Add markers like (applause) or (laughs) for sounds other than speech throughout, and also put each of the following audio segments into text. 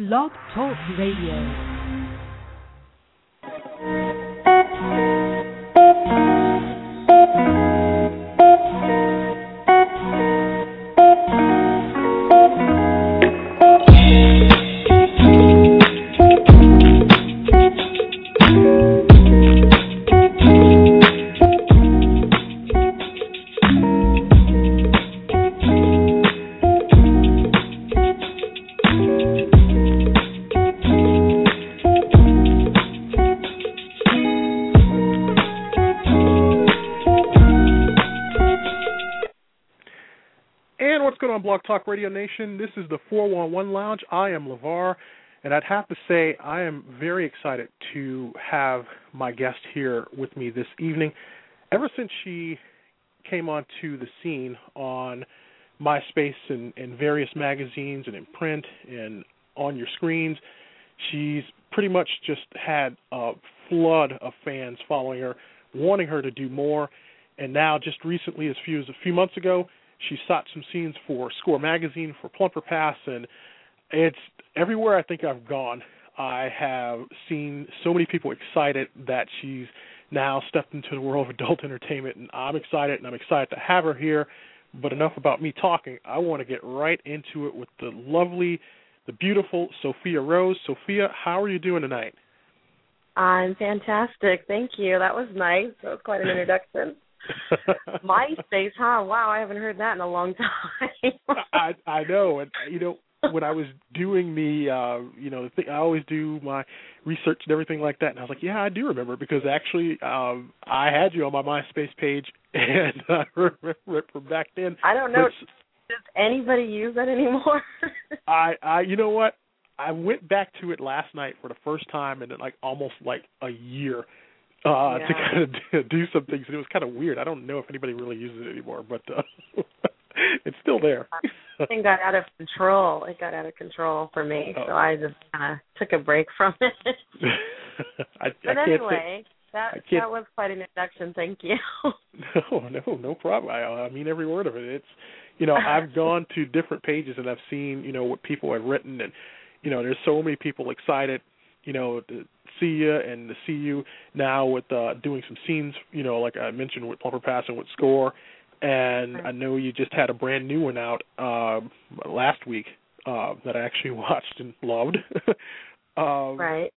Blog Talk Radio. Talk Radio Nation? This is the 411 Lounge. I am LeVar, and I'd have to say I am very excited to have my guest here with me this evening. Ever since she came onto the scene on MySpace and, and various magazines and in print and on your screens, she's pretty much just had a flood of fans following her, wanting her to do more. And now, just recently, as few as a few months ago, she shot some scenes for Score magazine for Plumper Pass, and it's everywhere I think I've gone. I have seen so many people excited that she's now stepped into the world of adult (laughs) entertainment, and I'm excited, and I'm excited to have her here. But enough about me talking. I want to get right into it with the lovely, the beautiful Sophia Rose. Sophia, how are you doing tonight? I'm fantastic. Thank you. That was nice. That was quite an (laughs) introduction. (laughs) MySpace, huh? Wow, I haven't heard that in a long time. (laughs) I I know, and you know when I was doing the uh you know the thing I always do my research and everything like that, and I was like, yeah, I do remember because actually um I had you on my MySpace page, (laughs) and I remember it from back then. I don't know. But Does anybody use that anymore? I I you know what I went back to it last night for the first time in like almost like a year uh to kind (laughs) of do some things and it was kind of weird. I don't know if anybody really uses it anymore, but uh (laughs) it's still there. Thing got out of control. It got out of control for me, so Oh. I just kind of took a break from it. (laughs) I, I but can't anyway, that that was quite an introduction. Thank you. no, no, no problem. I, I mean every word of it. It's you know I've gone to different pages and I've seen you know what people have written and you know there's so many people excited you know to see you and to see you now with uh doing some scenes you know like I mentioned with Plumper Pass and with Score and I know you just had a brand new one out um last week uh that I actually (laughs) watched and loved. (laughs) um right.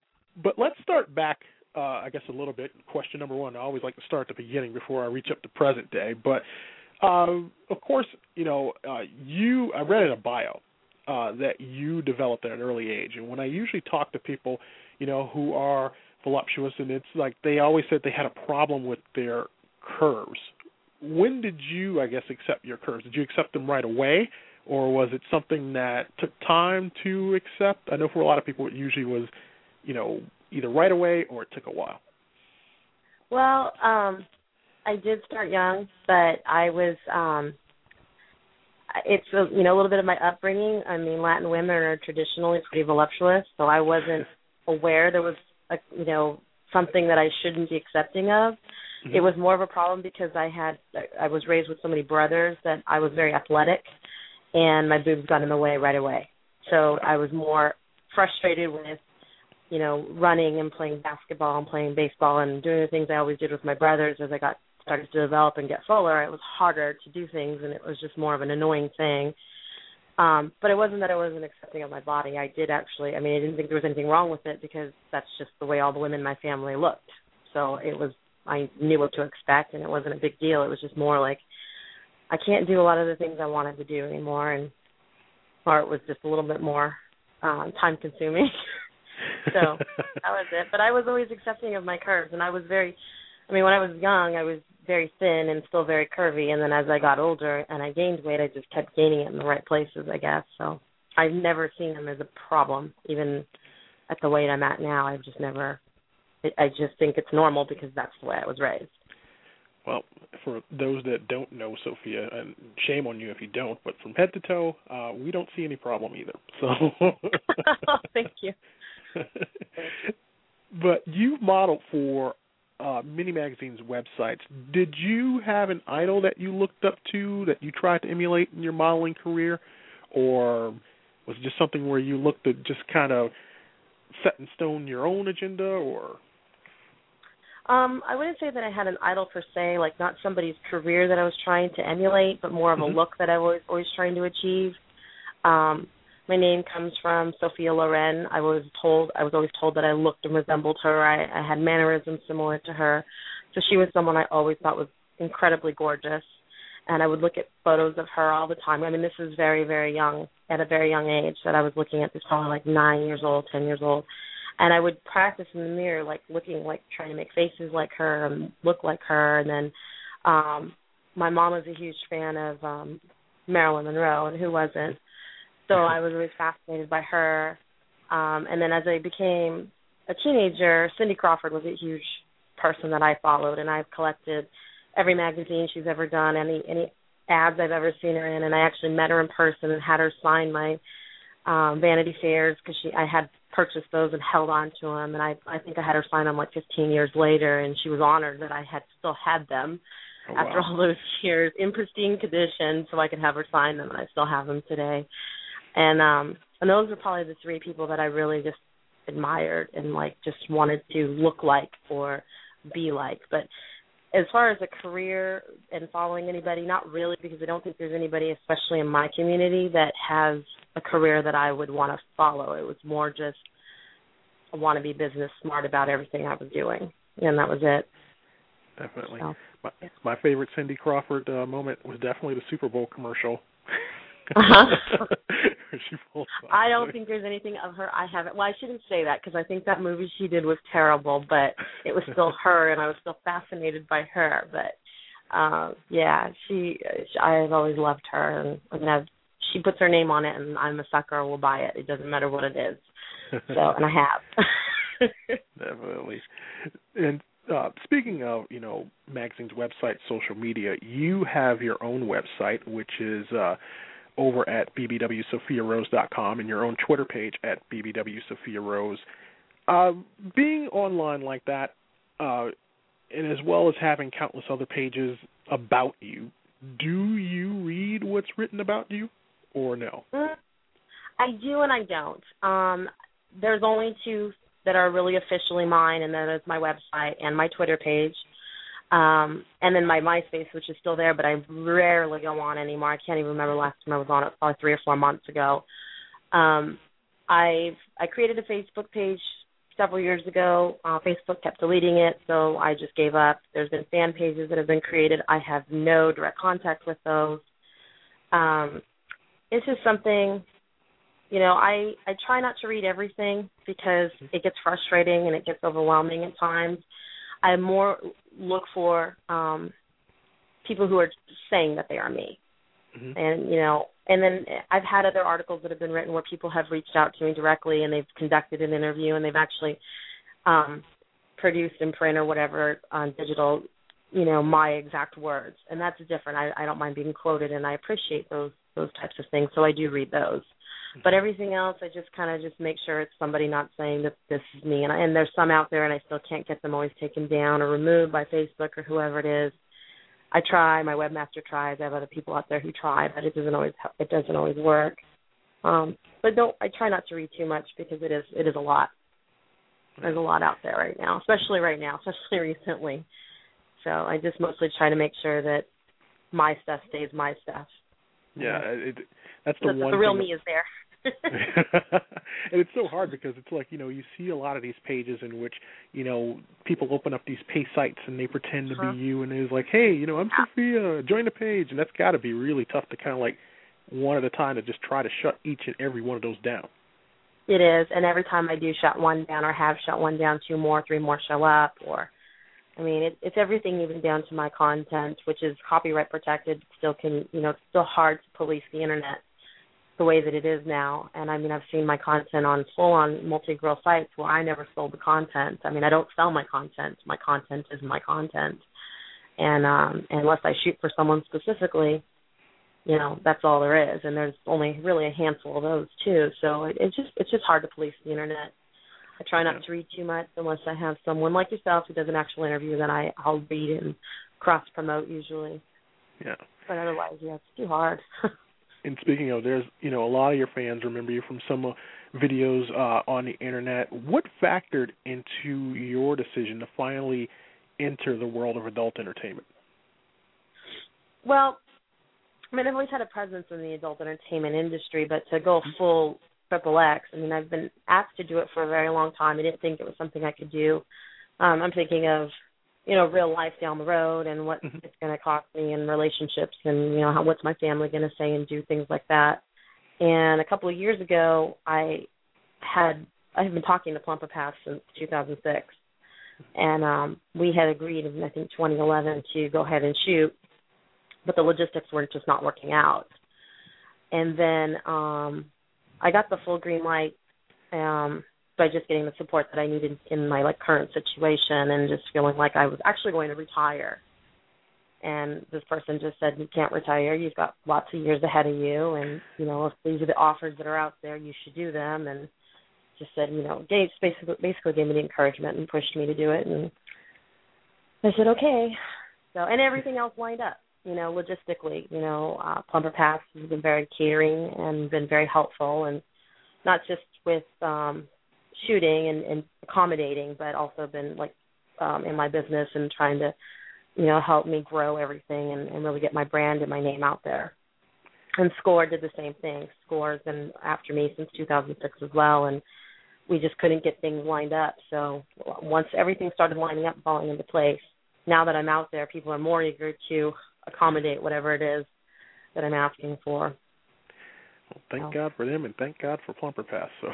but let's start back, uh, I guess, a little bit. Question number one. I always like to start at the beginning before I reach up to present day. But um, of course, you know, uh, you. I read in a bio uh, that you developed at an early age, and when I usually talk to people, you know, who are voluptuous, and it's like they always said they had a problem with their curves. When did you, I guess, accept your curves? Did you accept them right away, or was it something that took time to accept? I know for a lot of people, it usually was you know, either right away or it took a while. Well, um, I did start young, but I was um it's a, you know a little bit of my upbringing. I mean, Latin women are traditionally pretty voluptuous, so I wasn't aware there was a you know something that I shouldn't be accepting of. Mm-hmm. It was more of a problem because I had I was raised with so many brothers that I was very athletic, and my boobs got in the way right away. So I was more frustrated with you know running and playing basketball and playing baseball and doing the things I always did with my brothers as I got started to develop and get fuller. It was harder to do things, and it was just more of an annoying thing. Um, but it wasn't that I wasn't accepting of my body. I did actually. I mean, I didn't think there was anything wrong with it because that's just the way all the women in my family looked. So it was. I knew what to expect, and it wasn't a big deal. It was just more like I can't do a lot of the things I wanted to do anymore, and or was just a little bit more um, time consuming. (laughs) so that was it. But I was always accepting of my curves, and I was very. I mean, when I was young, I was very thin and still very curvy, and then as I got older and I gained weight, I just kept gaining it in the right places, I guess. So I've never seen them as a problem, even at the weight I'm at now. I've just never. I just think it's normal because that's the way I was raised. Well, for those that don't know Sophia, and shame on you if you don't, but from head to toe, uh, we don't see any problem either. (laughs) So, (laughs) Thank you. (laughs) but you've modeled for uh, many magazines' websites. Did you have an idol that you looked up to that you tried to emulate in your modeling career, or Was it just something where you looked to just kind of set in stone your own agenda, or? Um, I wouldn't say that I had an idol per se, like not somebody's career that I was trying to emulate, but more of Mhm. a look that I was always trying to achieve. Um, my name comes from Sophia Loren. I was told I was always told that I looked and resembled her. I, I had mannerisms similar to her. So she was someone I always thought was incredibly gorgeous. And I would look at photos of her all the time. I mean, this is very, very young, at a very young age that I was looking at this probably like nine years old, ten years old. And I would practice in the mirror, like looking like trying to make faces like her and look like her. And then um my mom was a huge fan of um Marilyn Monroe and who wasn't. So I was always fascinated by her. Um and then as I became a teenager, Cindy Crawford was a huge person that I followed and I've collected every magazine she's ever done, any any ads I've ever seen her in and I actually met her in person and had her sign my um Vanity Fairs because she I had purchased those and held on to them and I I think I had her sign them like 15 years later and she was honored that I had still had them Oh, after all those years in pristine condition so I could have her sign them and I still have them today. And um and those were probably the three people that I really just admired and like just wanted to look like or be like. But as far as a career and following anybody, not really because I don't think there's anybody, especially in my community, that has a career that I would want to follow. It was more just I want to be business smart about everything I was doing. And that was it. Definitely. So, My, my favorite Cindy Crawford uh, moment was definitely the Super Bowl commercial. Uh-huh. (laughs) (laughs) She pulls off I don't think there's anything of her I haven't. Well, I shouldn't say that because I think that movie she did was terrible, but it was still (laughs) her, and I was still fascinated by her. But um yeah, she. I've always loved her, and mean, I've, she puts her name on it, and I'm a sucker. I will buy it. It doesn't matter what it is. So, (laughs) and I have. Definitely. And uh, speaking of, you know, magazine's website, social media, you have your own website, which is uh, over at bbwsophiarose.com and your own Twitter page at bbwsophiarose. Uh, being online like that, uh, and as well as having countless other pages about you, do you read what's written about you or no? Mm, I do and I don't. Um, there's only two that are really officially mine, and that is my website and my Twitter page, um, and then my MySpace, which is still there, but I rarely go on anymore. I can't even remember last time I was on it, probably three or four months ago. Um, I've I created a Facebook page several years ago. Uh, Facebook kept deleting it, so I just gave up. There's been fan pages that have been created. I have no direct contact with those. Um, it's just something you know i i try not to read everything because it gets frustrating and it gets overwhelming at times i more look for um people who are saying that they are me. Mhm. and you know and then i've had other articles that have been written where people have reached out to me directly and they've conducted an interview and they've actually um produced in print or whatever on digital you know my exact words. And that's different. I i don't mind being quoted and i appreciate those those types of things. So i do read those but everything else i just kind of just make sure it's somebody not saying that this is me. And I, and there's some out there and i still can't get them always taken down or removed by facebook or whoever it is. I try my webmaster tries i have other people out there who try but it doesn't always help. it doesn't always work. Um but don't i try not to read too much because it is it is a lot. There's a lot out there right now especially right now (laughs) especially recently. So i just mostly try to make sure that my stuff stays my stuff. Yeah, it, that's the one the real me is there (laughs) and it's so hard because it's like you know you see a lot of these pages in which you know people open up these pay sites and they pretend to Uh-huh. be you and it's like hey you know i'm sophia join the page and that's got to be really tough to kind of like one at a time to just try to shut each and every one of those down It is, and every time I do shut one down or have shut one down, two more, three more show up. Or, I mean, it, it's everything, even down to my content, which is copyright protected. Still can, you know, it's still hard to police the internet the way that it is now. And I mean, I've seen my content on full-on multi-girl sites where I never sold the content. I mean, I don't sell my content. My content is my content, and um, unless I shoot for someone specifically, you know that's all there is. And there's only really a handful of those too. So it, it's just it's just hard to police the internet. I try not to read too much unless i have someone like yourself who does an actual interview then i i'll read and cross promote usually. Yeah. But otherwise yeah it's too hard (laughs) and speaking of, there's you know a lot of your fans remember you from some uh, videos uh, on the internet. What factored into your decision to finally enter the world of adult entertainment? Well, I mean, I've always had a presence in the adult entertainment industry, but to go full triple X, I mean, I've been asked to do it for a very long time. I didn't think it was something I could do. Um, I'm thinking of, you know, real life down the road and what mm-hmm. it's going to cost me in relationships and, you know, how, what's my family going to say and do things like that. And a couple of years ago, I had I have been talking to Plumper Pass since 2006, and um, we had agreed in I think 2011 to go ahead and shoot but the logistics were just not working out. And then um I got the full green light um by just getting the support that I needed in my like current situation and just feeling like I was actually going to retire. And this person just said, "You can't retire. You've got lots of years ahead of you, and you know if these are the offers that are out there, you should do them." And just said, you know, gave basically basically gave me the encouragement and pushed me to do it. And I said, "Okay." So and everything else lined up you know, logistically, you know, uh, Plumper Pass has been very catering and been very helpful, and not just with um, shooting and, and accommodating, but also been like um, in my business and trying to, you know, help me grow everything and, and really get my brand and my name out there. And Score did the same thing. Score's been after me since 2006 as well, and we just couldn't get things lined up. So once everything started lining up, falling into place, now that I'm out there, people are more eager to accommodate whatever it is that I'm asking for. Well, thank. God for them, and thank God for Plumper Pass. So.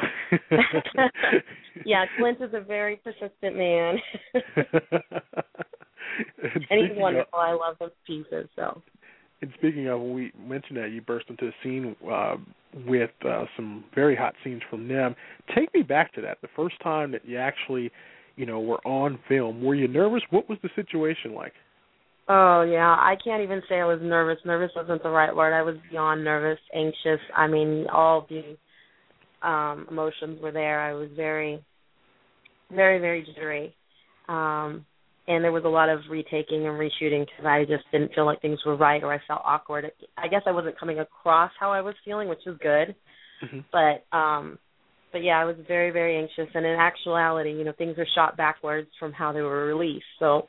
(laughs) yeah, Clint is a very persistent man, (laughs) and, he's wonderful. Of, I love those pieces. So. And speaking of, when we mentioned that you burst into the scene uh, with uh, some very hot scenes from them. Take me back to that. The first time that you actually, you know, were on film. Were you nervous? What was the situation like? Oh yeah, I can't even say I was nervous. Nervous wasn't the right word. I was beyond nervous, anxious. I mean, all the um emotions were there. I was very very very jittery. Um and there was a lot of retaking and reshooting because I just didn't feel like things were right or I felt awkward. I guess I wasn't coming across how I was feeling, which was good. Mm-hmm. But um but yeah, I was very very anxious and in actuality, you know, things are shot backwards from how they were released. So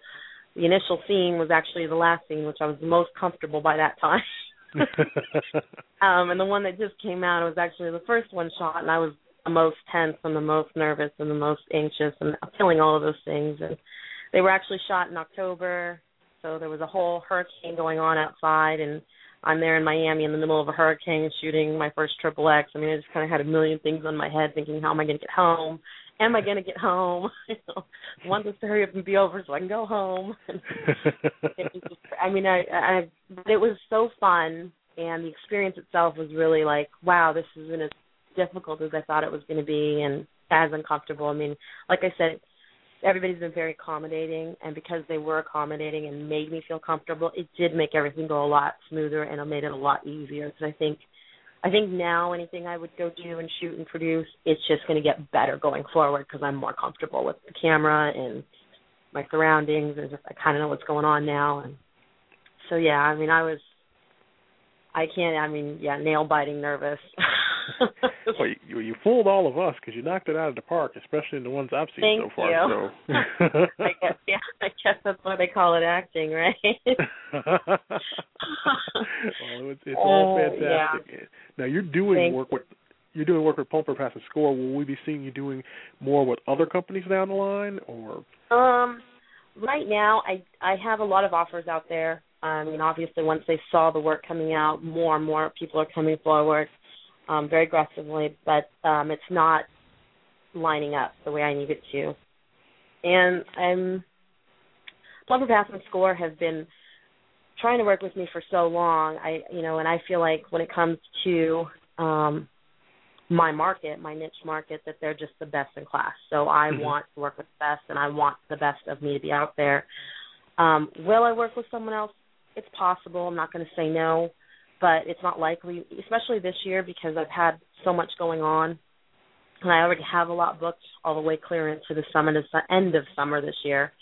the initial scene was actually the last scene, which I was the most comfortable by that time. (laughs) um, and the one that just came out was actually the first one shot, and I was the most tense and the most nervous and the most anxious and feeling all of those things. And they were actually shot in October, so there was a whole hurricane going on outside, and I'm there in Miami in the middle of a hurricane shooting my first triple X. I mean, I just kind of had a million things on my head, thinking, how am I going to get home? am I going to get home? (laughs) know, want this to hurry up and be over so I can go home. (laughs) I mean, I, I, it was so fun, and the experience itself was really like, wow, this isn't as difficult as I thought it was going to be, and as uncomfortable. I mean, like I said, everybody's been very accommodating, and because they were accommodating and made me feel comfortable, it did make everything go a lot smoother, and it made it a lot easier. Because I think I think now anything I would go do and shoot and produce, it's just going to get better going forward because I'm more comfortable with the camera and my surroundings and just I kind of know what's going on now. And so yeah, I mean I was, I can't. I mean yeah, nail biting nervous. (laughs) (laughs) well, you, you fooled all of us because you knocked it out of the park, especially in the ones I've seen Thank so far. You. So. (laughs) I guess, yeah, I guess that's why they call it acting, right? (laughs) well, it's, it's all oh, fantastic. Yeah. Now you're doing Thank work with you're doing work with Plumper Pass and Score. Will we be seeing you doing more with other companies down the line, or? Um, right now, I I have a lot of offers out there. I mean, obviously, once they saw the work coming out, more and more people are coming forward um, very aggressively, but um, it's not lining up the way I need it to. And I'm Plumper Pass and Score have been trying to work with me for so long. I you know, and I feel like when it comes to um my market, my niche market, that they're just the best in class. So I mm-hmm. want to work with the best and I want the best of me to be out there. Um, will I work with someone else? It's possible. I'm not going to say no but it's not likely, especially this year because I've had so much going on, and I already have a lot booked all the way clear into the summer, the end of summer this year.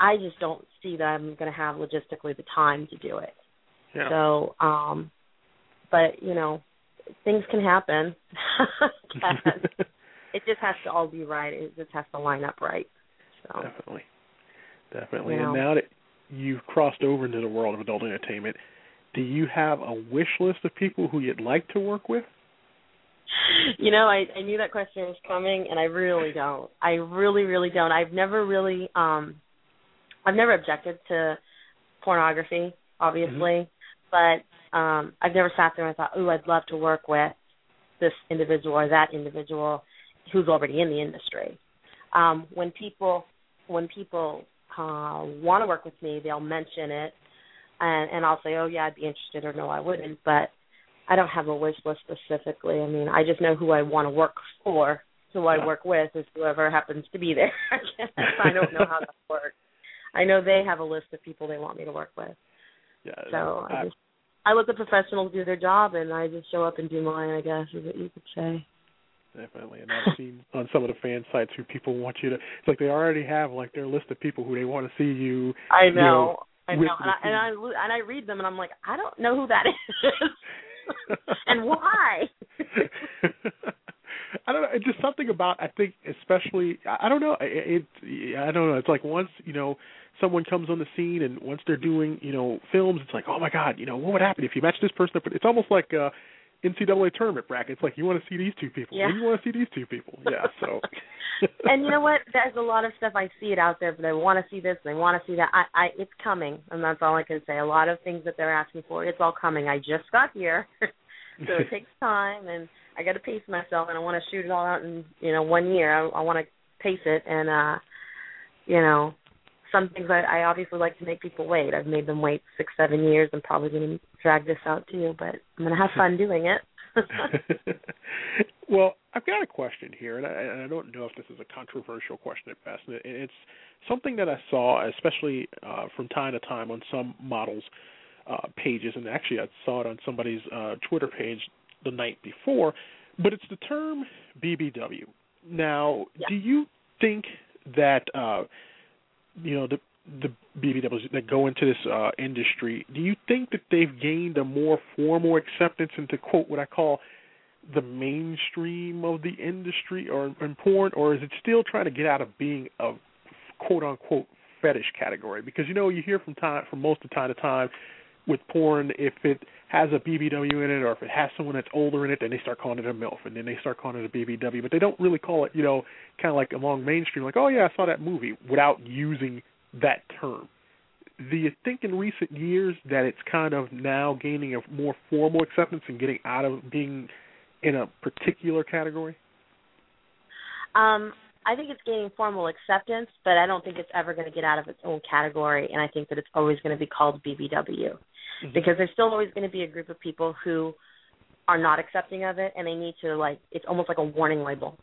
I just don't see that I'm going to have logistically the time to do it. Yeah. So, um, but you know, things can happen. (laughs) it just has to all be right. It just has to line up right. So definitely, definitely. You know. And now that you've crossed over into the world of adult entertainment, do you have a wish list of people who you'd like to work with? You know, I I knew that question was coming, and I really don't. I really, really don't. I've never really, um, I've never objected to pornography, obviously, but um I've never sat there and thought, "Ooh, I'd love to work with this individual or that individual who's already in the industry." Um when people when people uh want to work with me, they'll mention it and and I'll say, "Oh, yeah, I'd be interested," or "No, I wouldn't." But I don't have a wish list specifically. I mean, I just know who I want to work for. Who I work with is whoever happens to be there. (laughs) I guess. I (laughs) don't know how that works. I know they have a list of people they want me to work with. Yeah. So I I- just I let the professionals do their job, and I just show up and do mine. I guess is what you could say. Definitely, and I've seen on some of the fan sites who people want you to. It's like they already have like their list of people who they want to see you. I you know, I know, and I, and I and I read them, and I'm like, I don't know who that is, (laughs) and why. (laughs) I don't know. It's just something about I think, especially I don't know. It, it I don't know. It's like once you know someone comes on the scene, and once they're doing you know films, it's like oh my god, you know what would happen if you match this person up? It's almost like uh NCAA tournament bracket. It's like you want to see these two people. Yeah. You want to see these two people. Yeah. So. (laughs) and you know what? There's a lot of stuff I see it out there, but they want to see this, and they want to see that. I, I, it's coming, and that's all I can say. A lot of things that they're asking for, it's all coming. I just got here, (laughs) so it (laughs) takes time, and I got to pace myself, and I want to shoot it all out in you know one year. I, I want to pace it, and uh, you know, some things I, I obviously like to make people wait. I've made them wait six, seven years. I'm probably going to drag this out too, but I'm going to have fun doing it. (laughs) well, I've got a question here, and I, and I don't know if this is a controversial question at best. It- it's something that I saw, especially uh, from time to time, on some models' uh, pages, and actually I saw it on somebody's uh, Twitter page the night before. But it's the term BBW. Now, Yeah. do you think that uh, you know the the BBWs that go into this uh, industry, do you think that they've gained a more formal acceptance into quote what I call the mainstream of the industry or in porn, or is it still trying to get out of being a quote unquote fetish category? Because you know you hear from time from most of time to time with porn if it has a BBW in it or if it has someone that's older in it, then they start calling it a MILF and then they start calling it a BBW, but they don't really call it, you know, kind of like among mainstream, like, oh yeah, I saw that movie without using that term. Do you think in recent years that it's kind of now gaining a more formal acceptance and getting out of being in a particular category? Um, I think it's gaining formal acceptance, but I don't think it's ever going to get out of its own category. And I think that it's always going to be called BBW because there's still always going to be a group of people who are not accepting of it, and they need to like. It's almost like a warning label.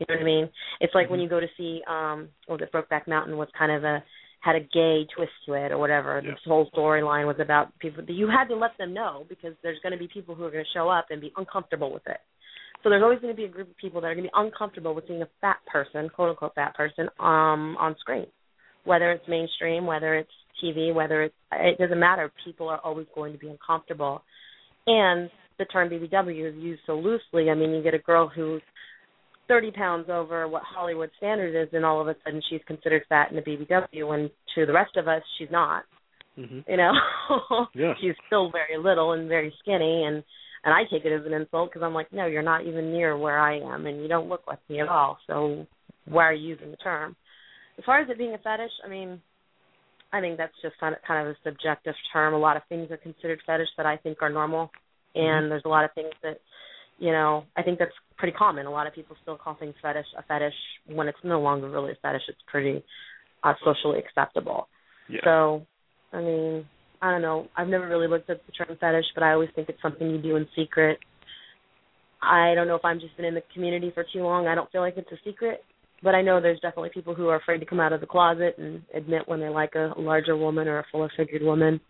You know what I mean? It's like when you go to see, um, well, the Brokeback Mountain was kind of a had a gay twist to it or whatever. Yeah. This whole storyline was about people. You had to let them know because there's going to be people who are going to show up and be uncomfortable with it. So there's always going to be a group of people that are going to be uncomfortable with seeing a fat person, quote unquote fat person, um, on screen. Whether it's mainstream, whether it's TV, whether it's it doesn't matter. People are always going to be uncomfortable. And the term BBW is used so loosely. I mean, you get a girl who's 30 pounds over what Hollywood standard is, and all of a sudden she's considered fat in the BBW, when to the rest of us, she's not. Mm-hmm. You know, (laughs) Yeah. she's still very little and very skinny, and and I take it as an insult because I'm like, no, you're not even near where I am, and you don't look like me at all. So why are you using the term? As far as it being a fetish, I mean, I think that's just kind of kind of a subjective term. A lot of things are considered fetish that I think are normal, and there's a lot of things that, you know, I think that's pretty common. A lot of people still call things fetish a fetish when it's no longer really a fetish. It's pretty uh, socially acceptable. Yeah. So, I mean, I don't know. I've never really looked at the term fetish, but I always think it's something you do in secret. I don't know if I'm just been in the community for too long. I don't feel like it's a secret, but I know there's definitely people who are afraid to come out of the closet and admit when they like a larger woman or a fuller figured woman.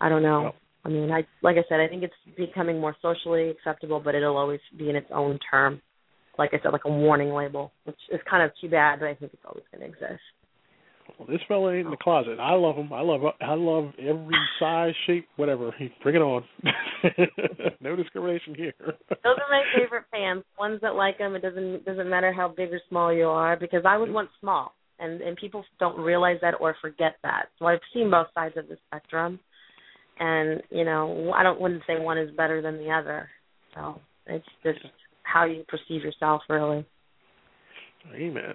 I don't know. Well- I mean, I like I said, I think it's becoming more socially acceptable, but it'll always be in its own term. Like I said, like a warning label, which is kind of too bad, but I think it's always going to exist. Well, this fella ain't in the closet. I love him. I love I love every size, shape, whatever. Bring it on. (laughs) no discrimination here. Those are my favorite fans. Ones that like them. It doesn't doesn't matter how big or small you are because I was once small, and and people don't realize that or forget that. So I've seen both sides of the spectrum, and you know I don't wouldn't say one is better than the other. So it's just how you perceive yourself, really. Amen.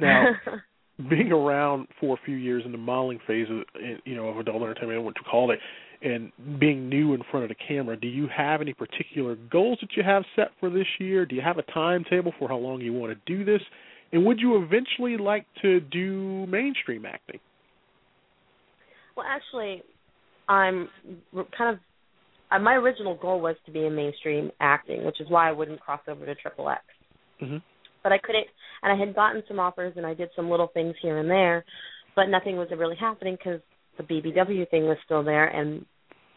Now, (laughs) being around for a few years in the modeling phase of you know of adult entertainment, what you call it, and being new in front of the camera, do you have any particular goals that you have set for this year? Do you have a timetable for how long you want to do this? And would you eventually like to do mainstream acting? Well, actually, I'm kind of uh, my original goal was to be in mainstream acting, which is why I wouldn't cross over to Triple X. Mm-hmm. But I couldn't, and I had gotten some offers, and I did some little things here and there, but nothing was really happening because the BBW thing was still there, and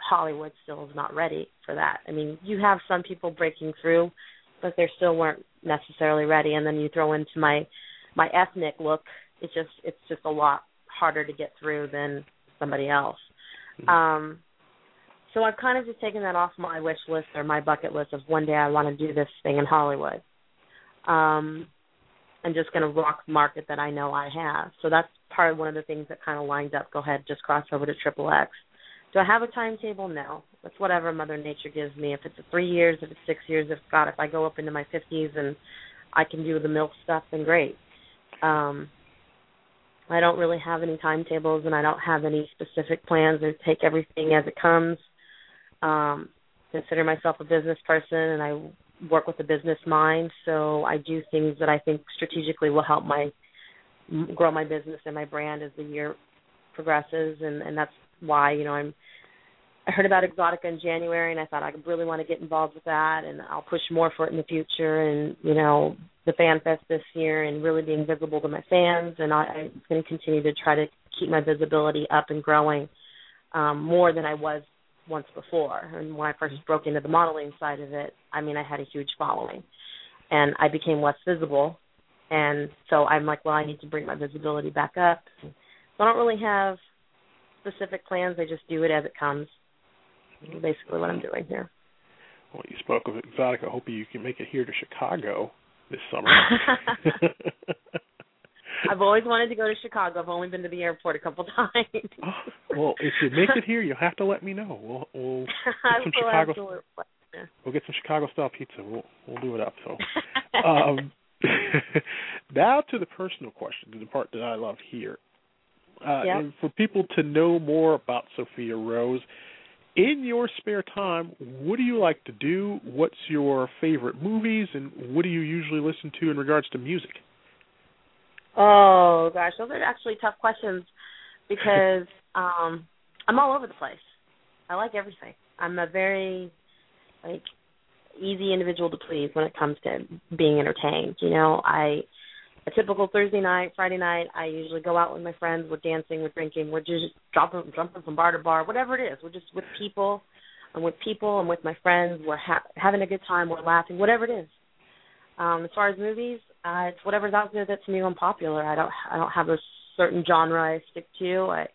Hollywood still is not ready for that. I mean, you have some people breaking through, but they still weren't necessarily ready. And then you throw into my my ethnic look, it's just it's just a lot harder to get through than somebody else. Mm-hmm. Um, so I've kind of just taken that off my wish list or my bucket list of one day I want to do this thing in Hollywood. Um, I'm just going to rock market that I know I have. So that's part of one of the things that kind of lines up. Go ahead, just cross over to Triple X. Do I have a timetable? No. It's whatever Mother Nature gives me. If it's three years, if it's six years, if God, if I go up into my fifties and I can do the milk stuff, then great. Um, I don't really have any timetables, and I don't have any specific plans. I take everything as it comes. Um, consider myself a business person, and I work with a business mind. So I do things that I think strategically will help my grow my business and my brand as the year progresses, and and that's why you know I'm I heard about Exxxotica in January and I thought I really want to get involved with that and I'll push more for it in the future and you know the fan fest this year and really being visible to my fans and I, I'm going to continue to try to keep my visibility up and growing um, more than I was once before. And when I first broke into the modeling side of it, I mean I had a huge following and I became less visible and so I'm like, well, I need to bring my visibility back up. So I don't really have specific plans. I just do it as it comes. Basically, what I'm doing here. Well, you spoke of Exxxotica. I hope you can make it here to Chicago this summer. (laughs) I've always wanted to go to Chicago. I've only been to the airport a couple times. (laughs) well, if you make it here, you'll have to let me know. We'll we'll (laughs) get some Chicago. We'll get some Chicago style pizza. We'll we'll do it up. So, um, now to the personal question, the part that I love here. Uh, yep. And for people to know more about Sophia Rose, in your spare time, what do you like to do? What's your favorite movies, and what do you usually listen to in regards to music? Oh gosh, those are actually tough questions because (laughs) um I'm all over the place. I like everything. I'm a very like easy individual to please when it comes to being entertained. You know, I a typical Thursday night, Friday night, I usually go out with my friends. We're dancing, we're drinking, we're just jumping, jumping from bar to bar, whatever it is. We're just with people. I'm with people. I'm with my friends. We're ha- having a good time. We're laughing, whatever it is. Um, as far as movies, uh, it's whatever's out there that's new and popular. I don't, I don't have a certain genre I stick to. I,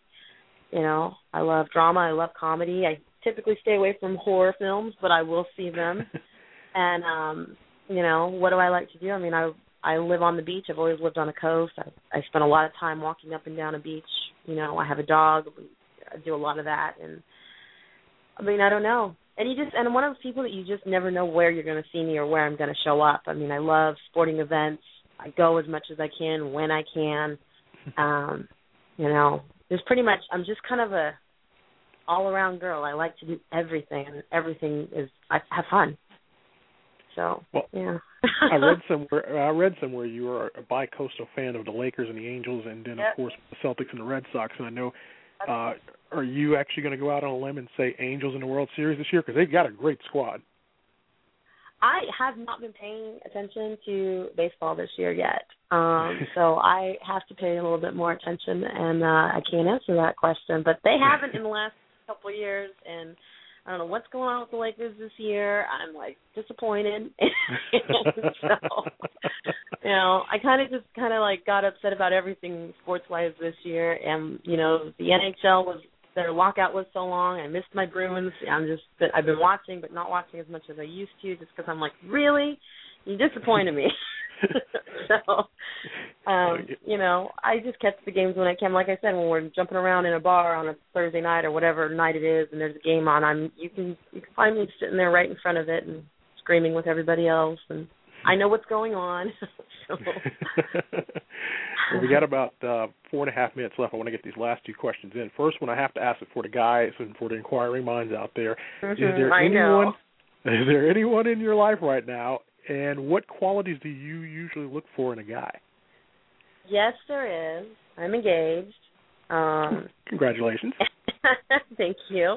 you know, I love drama. I love comedy. I typically stay away from horror films, but I will see them. (laughs) and um, you know, what do I like to do? I mean, I I live on the beach. I've always lived on a coast. I I spend a lot of time walking up and down a beach. You know, I have a dog. I do a lot of that, and I mean, I don't know. And you just and I'm one of those people that you just never know where you're going to see me or where I'm going to show up. I mean, I love sporting events. I go as much as I can when I can. Um, you know, there's pretty much I'm just kind of a all around girl. I like to do everything and everything is I have fun. So well, yeah. I read (laughs) somewhere I read somewhere you are a bi-coastal fan of the Lakers and the Angels, and then yep. of course the Celtics and the Red Sox. And I know, uh, are you actually going to go out on a limb and say Angels in the World Series this year because they've got a great squad? I have not been paying attention to baseball this year yet, um, (laughs) so I have to pay a little bit more attention, and uh, I can't answer that question. But they haven't in the last couple of years, and I don't know what's going on with the Lakers this year. I'm like disappointed. (laughs) so, you know, I kind of just kind of like got upset about everything sports wise this year, and you know, the NHL was their lockout was so long. I missed my Bruins. I'm just I've been watching, but not watching as much as I used to, just because I'm like, really, you disappointed me. (laughs) so, (laughs) um, you know, I just catch the games when I can. Like I said, when we're jumping around in a bar on a Thursday night or whatever night it is, and there's a game on, I'm you can you can find me sitting there right in front of it and screaming with everybody else, and I know what's going on. (laughs) so. well, we got about uh, four and a half minutes left. I want to get these last two questions in. First one, I have to ask it for the guys and for the inquiring minds out there. Mm-hmm, is there I anyone? Know. Is there anyone in your life right now, and what qualities do you usually look for in a guy? Yes, there is. I'm engaged. Um, (laughs) Congratulations. (laughs) thank you.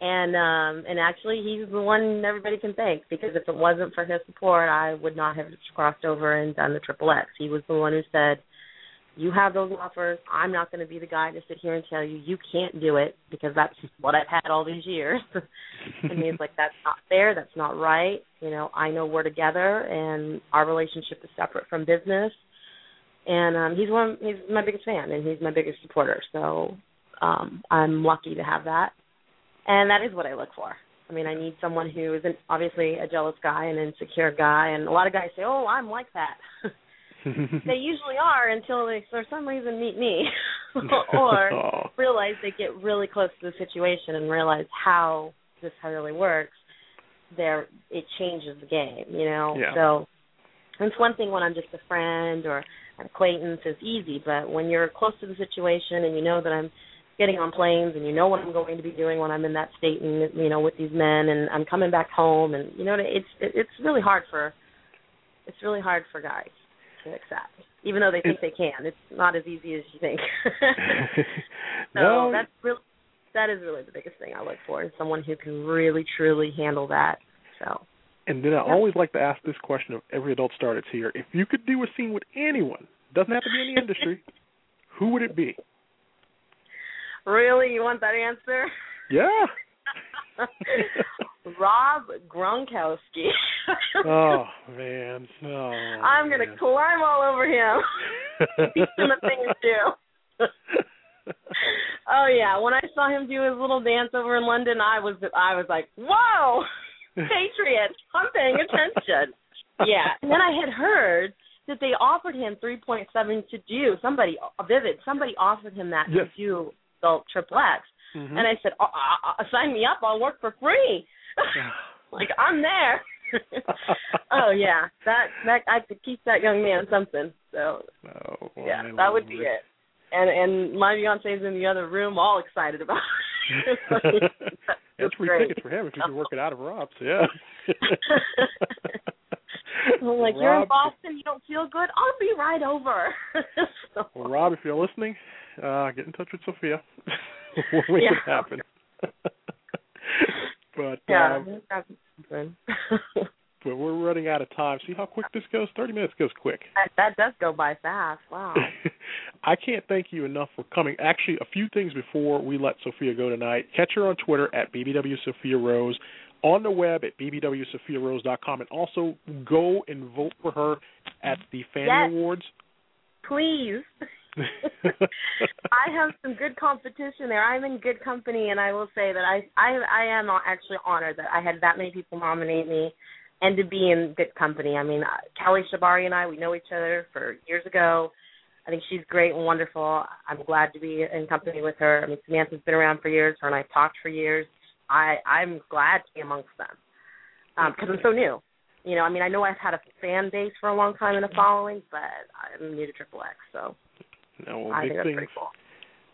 And um and actually he's the one everybody can thank because if it wasn't for his support I would not have crossed over and done the triple X. He was the one who said, You have those offers, I'm not gonna be the guy to sit here and tell you you can't do it because that's what I've had all these years (laughs) and he's like, That's not fair, that's not right. You know, I know we're together and our relationship is separate from business and um he's one he's my biggest fan and he's my biggest supporter. So um i'm lucky to have that. And that is what i look for. I mean i need someone who isn't obviously a jealous guy and an insecure guy. And a lot of guys say oh i'm like that. (laughs) They usually are until they for some reason meet me (laughs) or oh. realize they get really close to the situation and realize how this really works there it changes the game you know? Yeah. so it's one thing when i'm just a friend or acquaintance is easy, but when you're close to the situation and you know that I'm getting on planes and you know what I'm going to be doing when I'm in that state and you know with these men and I'm coming back home and you know it's it's really hard for it's really hard for guys to accept even though they think they can. It's not as easy as you think. (laughs) So no, that's really that is really the biggest thing I look for is someone who can really truly handle that. So and then I always like to ask this question of every adult star that's here. If you could do a scene with anyone, doesn't have to be in the industry, (laughs) who would it be? really you want that answer Yeah. (laughs) Rob Gronkowski. (laughs) oh man. Oh, I'm gonna man. climb all over him. Teach him a thing or two. Oh yeah, when I saw him do his little dance over in London, I was I was like, "Whoa, Patriots! I'm paying attention." Yeah, and then I had heard that they offered him 3.7 to do somebody vivid. Somebody offered him that Yes. to do the triple X, Mhm. and I said, uh, uh, "Sign me up! I'll work for free." (laughs) like I'm there. (laughs) oh yeah, that that I could keep that young man something. So Oh, yeah, I that would be it. it. And and my fiance's in the other room, all excited about. (laughs) it. That's free great. tickets for him if you can work it out of Rob's. Yeah. (laughs) (laughs) I'm like, you're in Boston, you don't feel good. I'll be right over. (laughs) so, Well, Rob, if you're listening, uh, get in touch with Sophia. we'll make Yeah. it happen. but yeah, um. But we're running out of time. See how quick this goes? Thirty minutes goes quick. that, that does go by fast. Wow. (laughs) I can't thank you enough for coming. Actually, a few things before we let Sophia go tonight. Catch her on Twitter at BBW Sophia Rose, on the web at bbwsophiarose.com, and also go and vote for her at the Fanny Yes. Awards. Please. (laughs) I have some good competition there. I'm in good company, and I will say that I I I am actually honored that I had that many people nominate me, and to be in good company. I mean, uh, Kelly Shibari and I we know each other for years ago. I think she's great and wonderful. I'm glad to be in company with her. I mean, Samantha's been around for years. Her and I've talked for years. I I'm glad to be amongst them because I'm so new. You know, I mean, I know I've had a fan base for a long time and a following, but I'm new to Triple X, so no, well, I big think that's things, pretty cool.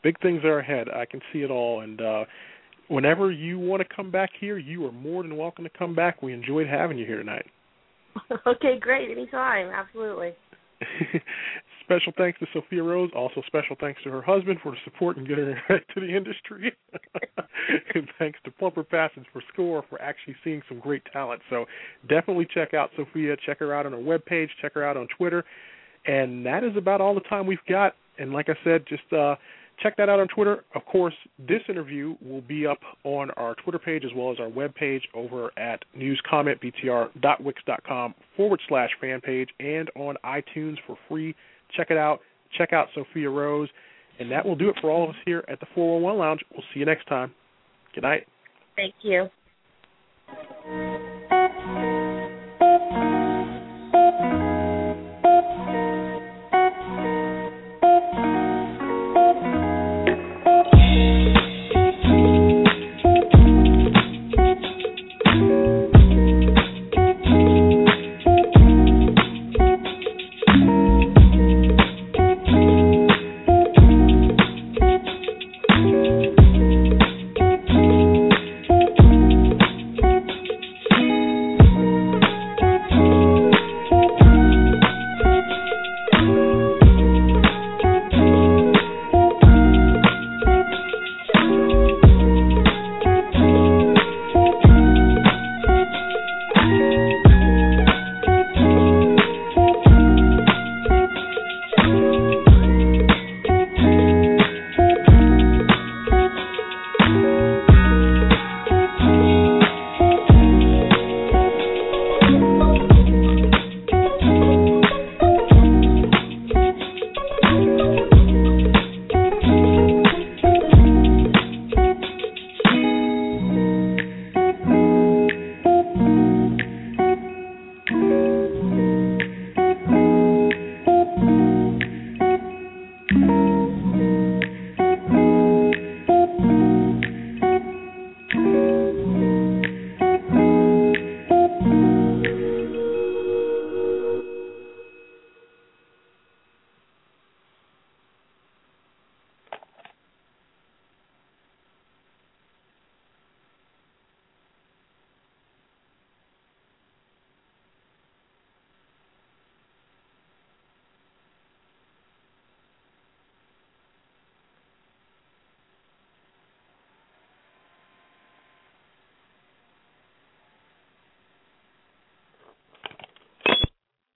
big things are ahead. I can see it all, and uh whenever you want to come back here, you are more than welcome to come back. We enjoyed having you here tonight. (laughs) okay, great. Anytime. Absolutely. (laughs) special thanks to Sophia Rose. Also, special thanks to her husband for the support and getting her (laughs) back to the industry. and thanks to Plumper Passage for Score for actually seeing some great talent. So definitely check out Sophia. Check her out on her webpage. Check her out on Twitter. And that is about all the time we've got. And like I said, just uh, check that out on Twitter. Of course, this interview will be up on our Twitter page as well as our web page over at newscommentbtr.wix.com forward slash fan page and on iTunes for free. Check it out. Check out Sophia Rose. And that will do it for all of us here at the 411 Lounge. We'll see you next time. Good night. Thank you.